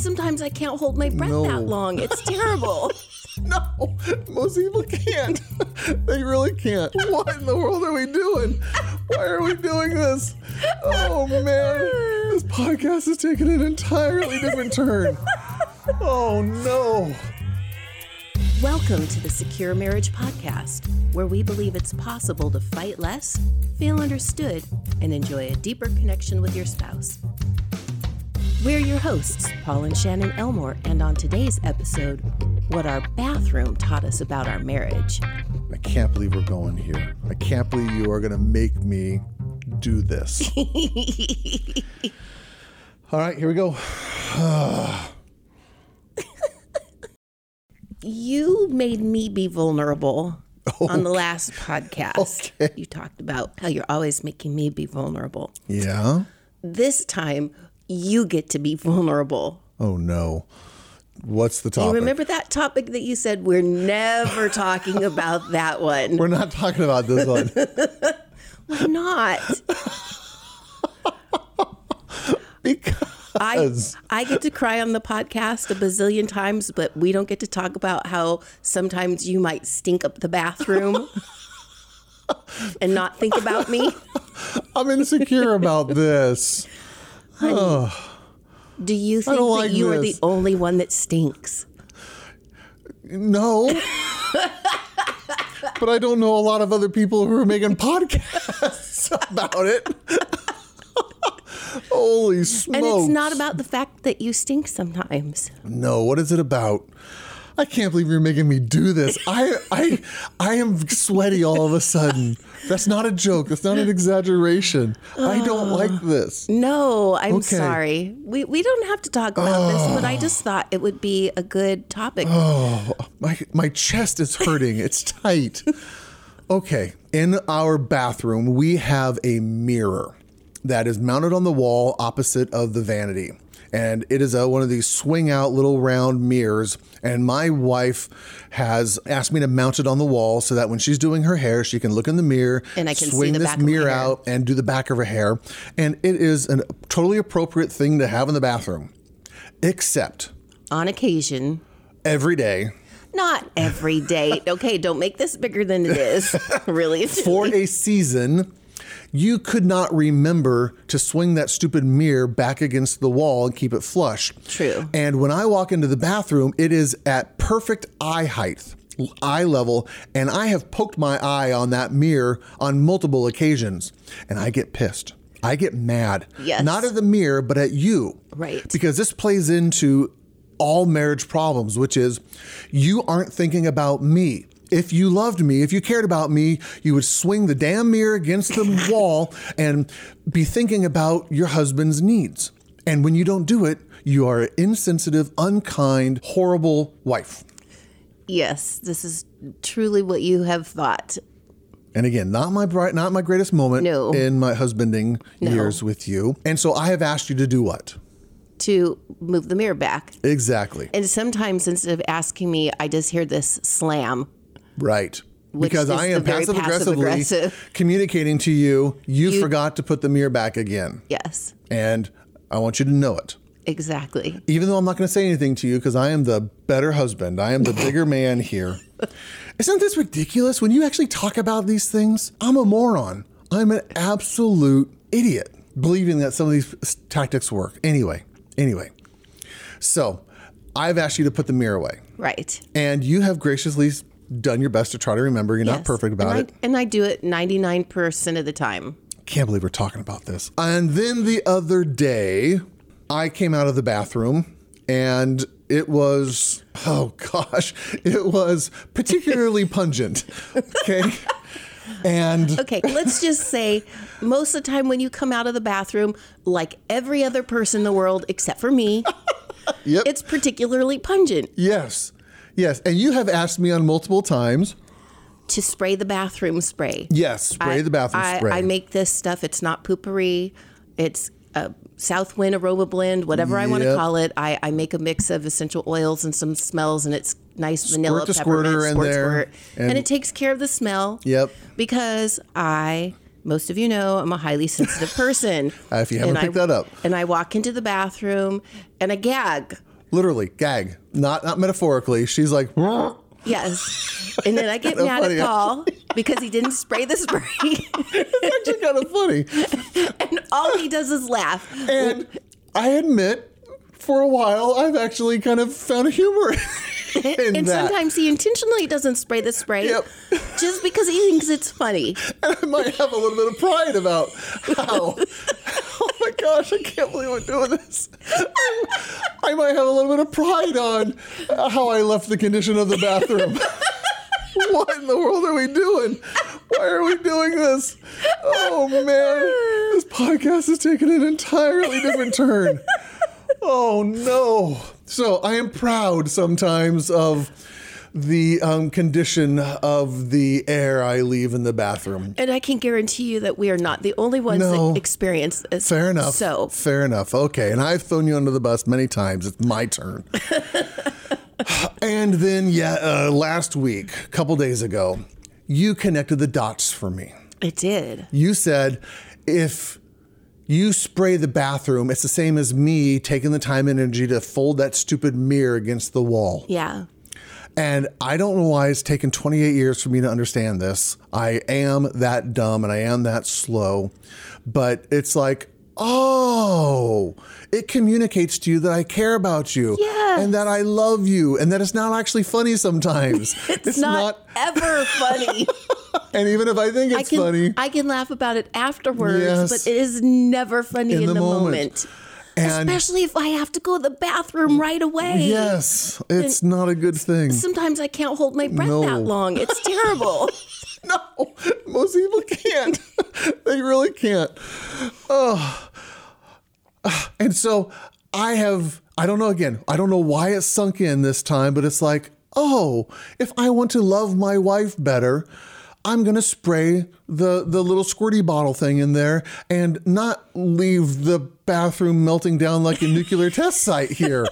Sometimes I can't hold my breath No. that long. It's terrible. No, most people can't. they really can't. What in the world are we doing? Why are we doing this? Oh man, this podcast is taking an entirely different turn. Oh no. Welcome to the Secure Marriage Podcast, where we believe it's possible to fight less, feel understood, and enjoy a deeper connection with your spouse. We're your hosts, Paul and Shannon Elmore, and on today's episode, what our bathroom taught us about our marriage. I can't believe we're going here. I can't believe you are going to make me do this. All right, here we go. You made me be vulnerable on the last podcast. Okay. You talked about how you're always making me be vulnerable. Yeah. This time, you get to be vulnerable. Oh no. What's the You topic? remember that topic that you said we're never talking about that one? We're not talking about this one. Why not? I because I get to cry on the podcast a bazillion times, but we don't get to talk about how sometimes you might stink up the bathroom and not think about me. I'm insecure about this. Do you think that like you are the only one that stinks? No. but I don't know a lot of other people who are making podcasts about it. Holy smokes. And it's not about the fact that you stink sometimes. No, what is it about? I can't believe you're making me do this. I I I am sweaty all of a sudden. That's not a joke. That's not an exaggeration. I don't oh. like this. No, I'm Okay. sorry. We we don't have to talk about this, but I oh. just thought it would be a good topic. Oh, my my chest is hurting. It's tight. Okay, in our bathroom we have a mirror that is mounted on the wall opposite of the vanity. And it is a, one of these swing out little round mirrors. And my wife has asked me to mount it on the wall so that when she's doing her hair, she can look in the mirror, And I can see swing the this back mirror out and do the back of her hair. And it is a totally appropriate thing to have in the bathroom, except On occasion, every day not every day. Okay, don't make this bigger than it is. really, for a season, you could not remember to swing that stupid mirror back against the wall and keep it flush. True. And when I walk into the bathroom, it is at perfect eye height, eye level, and I have poked my eye on that mirror on multiple occasions, and I get pissed. I get mad. Yes. Not at the mirror, but at you. Right. Because this plays into all marriage problems, which is you aren't thinking about me. If you loved me, if you cared about me, you would swing the damn mirror against the wall and be thinking about your husband's needs. And when you don't do it, you are an insensitive, unkind, horrible wife. yes, this is truly what you have thought. And again, not my bright, not my greatest moment No. in my husbanding No. years with you. And so I have asked you to do what? To move the mirror back. Exactly. And sometimes instead of asking me, I just hear this slam. Right. Which because I am passive aggressively passive-aggressive. communicating to you, you, forgot to put the mirror back again. Yes, And I want you to know it. exactly. Even though I'm not going to say anything to you because I am the better husband, I am the bigger man here. Isn't this ridiculous? When you actually talk about these things, I'm a moron. I'm an absolute idiot believing that some of these tactics work. Anyway, anyway. So I've asked you to put the mirror away. Right. And you have graciously done your best to try to remember. You're not perfect about and it. And I do it 99% of the time. Can't believe we're talking about this. And then the other day, I came out of the bathroom and it was, oh gosh, it was particularly pungent. Okay. And Okay, let's just say most of the time when you come out of the bathroom, like every other person in the world except for me, yep. it's particularly pungent yes. Yes. And you have asked me on multiple times. to spray the bathroom spray. Yes. Spray I- the bathroom I, spray. I make this stuff. It's not Poo-Pourri. It's a Southwind aroma blend, whatever I want to call it. I, I make a mix of essential oils and some smells, and it's nice vanilla the peppermint in squirt, there, squirt. And, and- it takes care of the smell. Yep. Because I most of you know I'm a highly sensitive person. If you haven't And picked I, that up. And I walk into the bathroom and I gag. Literally, gag. Not not metaphorically. She's like, Yes. And then I get mad funny, at Paul because he didn't spray the spray. It's actually kind of funny. and all he does is laugh. And I admit, for a while, I've actually kind of found humor in and that. sometimes he intentionally doesn't spray the spray Yep. just because he thinks it's funny. And I might have a little bit of pride about how, my gosh, I can't believe I'm doing this. I might have a little bit of pride on how I left the condition of the bathroom. what in the world are we doing? Why are we doing this? Oh man, this podcast is taking an entirely different turn. Oh no. So I am proud sometimes of the um, condition of the air I leave in the bathroom. And I can guarantee you that we are not the only ones No. that experience this. Fair enough. So fair enough. Okay, and I've thrown you under the bus many times. It's my turn. and then, yeah, uh, last week, a couple days ago, you connected the dots for me. it did. You said if you spray the bathroom, it's the same as me taking the time and energy to fold that stupid mirror against the wall. Yeah. And I don't know why it's taken 28 years for me to understand this. I am that dumb and I am that slow. But it's like, oh, it communicates to you that I care about you Yes. and that I love you and that it's not actually funny sometimes. It's, not, ever funny. and even if I think I it's can funny, I can laugh about it afterwards, Yes. but it is never funny in, In the, the moment. moment. And- Especially if I have to go to the bathroom right away. yes, it's not a good thing. Sometimes I can't hold my breath No. that long. It's terrible. No, most people can't. they really can't. Oh. And so I have, I don't know again, I don't know why it sunk in this time, but it's like, oh, if I want to love my wife better, I'm gonna spray the the little squirty bottle thing in there and not leave the bathroom melting down like a nuclear test site here.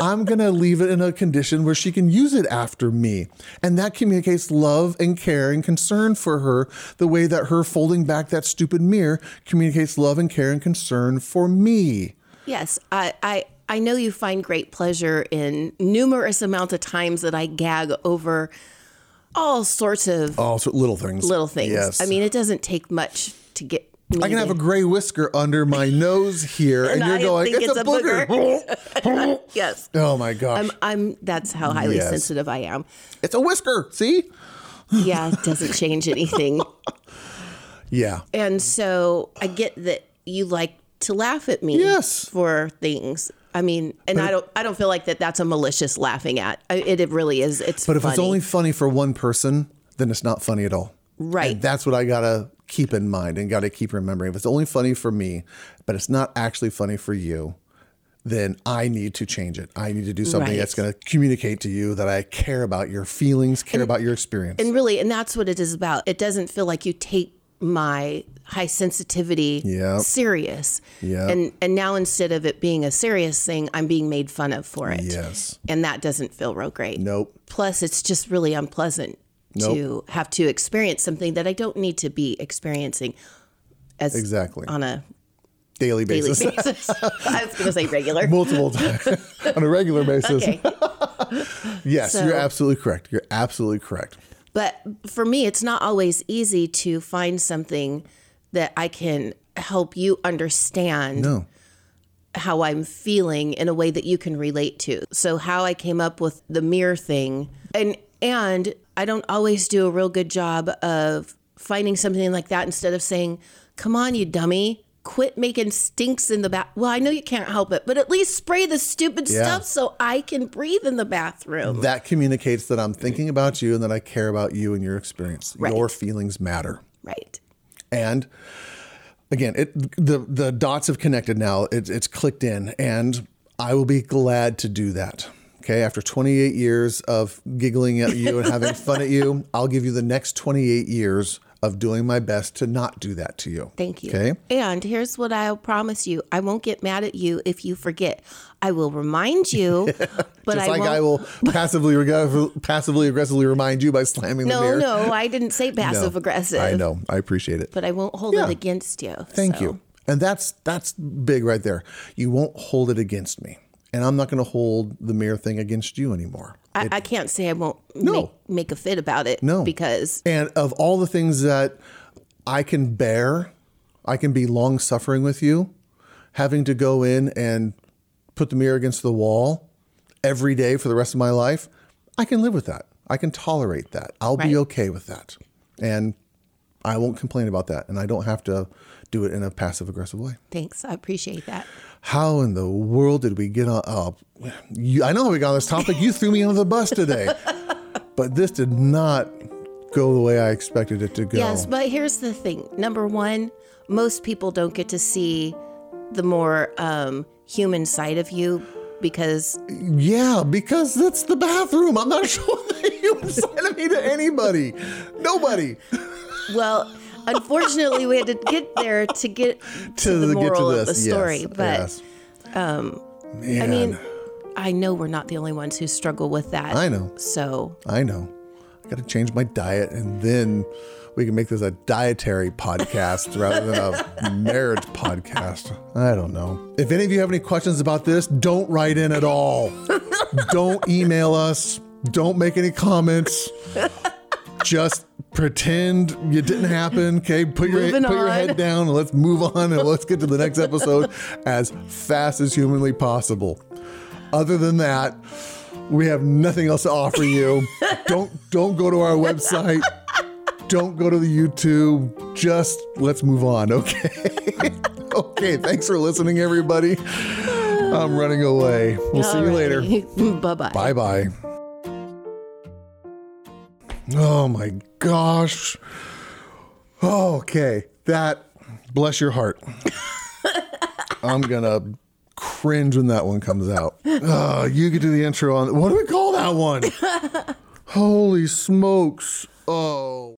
I'm gonna leave it in a condition where she can use it after me. And that communicates love and care and concern for her the way that her folding back that stupid mirror communicates love and care and concern for me. yes, I, I I know you find great pleasure in numerous amount of times that I gag over all sorts of Also little things. little things. Yes. I mean, it doesn't take much to get me. I can have a gray whisker under my nose here, and, And you're I going, think it's, it's a a booger. yes. oh my gosh. I'm I'm that's how highly Yes. sensitive I am. it's a whisker. See? Yeah, it doesn't change anything. Yeah. And so I get that you like to laugh at me Yes. for things. I mean, and I don't I don't feel like that that's a malicious laughing at. I- It, it really is. It's But if it's only funny for one person, then it's not funny at all. Right. And that's what I gotta keep in mind and gotta keep remembering. If it's only funny for me, but it's not actually funny for you, then I need to change it. I need to do something Right. that's gonna communicate to you that I care about your feelings, care about your experience. and really, and that's what it is about. It doesn't feel like you take my high sensitivity Yep. serious. Yep. And and now instead of it being a serious thing, I'm being made fun of for it. yes. And that doesn't feel real great. Nope. Plus, it's just really unpleasant to have to experience something that I don't need to be experiencing as Exactly. on a Daily daily basis. basis. I was going to say regular. Multiple times on a regular basis. Okay. Yes, So- you're absolutely correct. You're absolutely correct. But for me, it's not always easy to find something that I can help you understand No. how I'm feeling in a way that you can relate to. So how I came up with the mirror thing and and I don't always do a real good job of finding something like that instead of saying, "Come on, you dummy, quit making stinks in the bath." Well, I know you can't help it, but at least spray the stupid Yeah. stuff so I can breathe in the bathroom. That communicates that I'm thinking about you and that I care about you and your experience. Right. Your feelings matter. right. And again, it the the dots have connected now. It's it's clicked in, and I will be glad to do that. Okay, after 28 years of giggling at you and having fun at you, I'll give you the next 28 years of doing my best to not do that to you. Thank you. Okay. And here's what I'll promise you I won't get mad at you if you forget. I will remind you, but Just I like won't. I will passively reg- passively aggressively remind you by slamming the door. no, mirror. no, I didn't say passive aggressive. I know. I appreciate it. But I won't hold Yeah. it against you. Thank so. you. And that's that's big right there. You won't hold it against me. And I'm not going to hold the mirror thing against you anymore. I, I can't say I won't No. make, make a fit about it. No. Because And of all the things that I can bear, I can be long suffering with you, having to go in and put the mirror against the wall every day for the rest of my life, I can live with that. I can tolerate that. I'll be okay with that. And I won't complain about that. And I don't have to do it in a passive aggressive way. thanks. I appreciate that. How in the world did we get on? Oh, you, I know how we got on this topic. You threw me under the bus today. But this did not go the way I expected it to go. Yes, but here's the thing. Number one, most people don't get to see the more um, human side of you because Yeah, because that's the bathroom. I'm not showing the human side of me to anybody. Nobody. Well, unfortunately, we had to get there to get to, the get moral to of the story. Yes, but yes. I mean, I know we're not the only ones who struggle with that. I know. So I know. I got to change my diet, and then we can make this a dietary podcast rather than a marriage podcast. I don't know. If any of you have any questions about this, don't write in at all. don't email us. Don't make any comments. Just pretend it didn't happen. Okay, put your Moving put your on. head down and let's move on and let's get to the next episode as fast as humanly possible. Other than that, we have nothing else to offer you. don't don't go to our website. Don't go to the YouTube. Just let's move on, okay? okay, thanks for listening everybody. I'm running away. We'll see you later. bye bye. Bye bye. Oh my gosh. Okay, that bless your heart. I'm gonna cringe when that one comes out. Oh, you could do the intro on what do we call that one? Holy smokes. Oh.